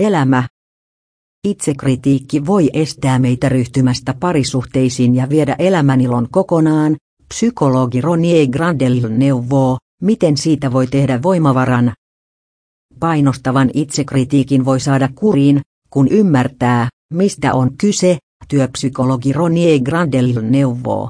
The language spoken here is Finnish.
Elämä. Itsekritiikki voi estää meitä ryhtymästä parisuhteisiin ja viedä elämänilon kokonaan, psykologi Ronier Grandel neuvoo, miten siitä voi tehdä voimavaran. Painostavan itsekritiikin voi saada kuriin, kun ymmärtää, mistä on kyse, työpsykologi Ronier Grandel neuvoo.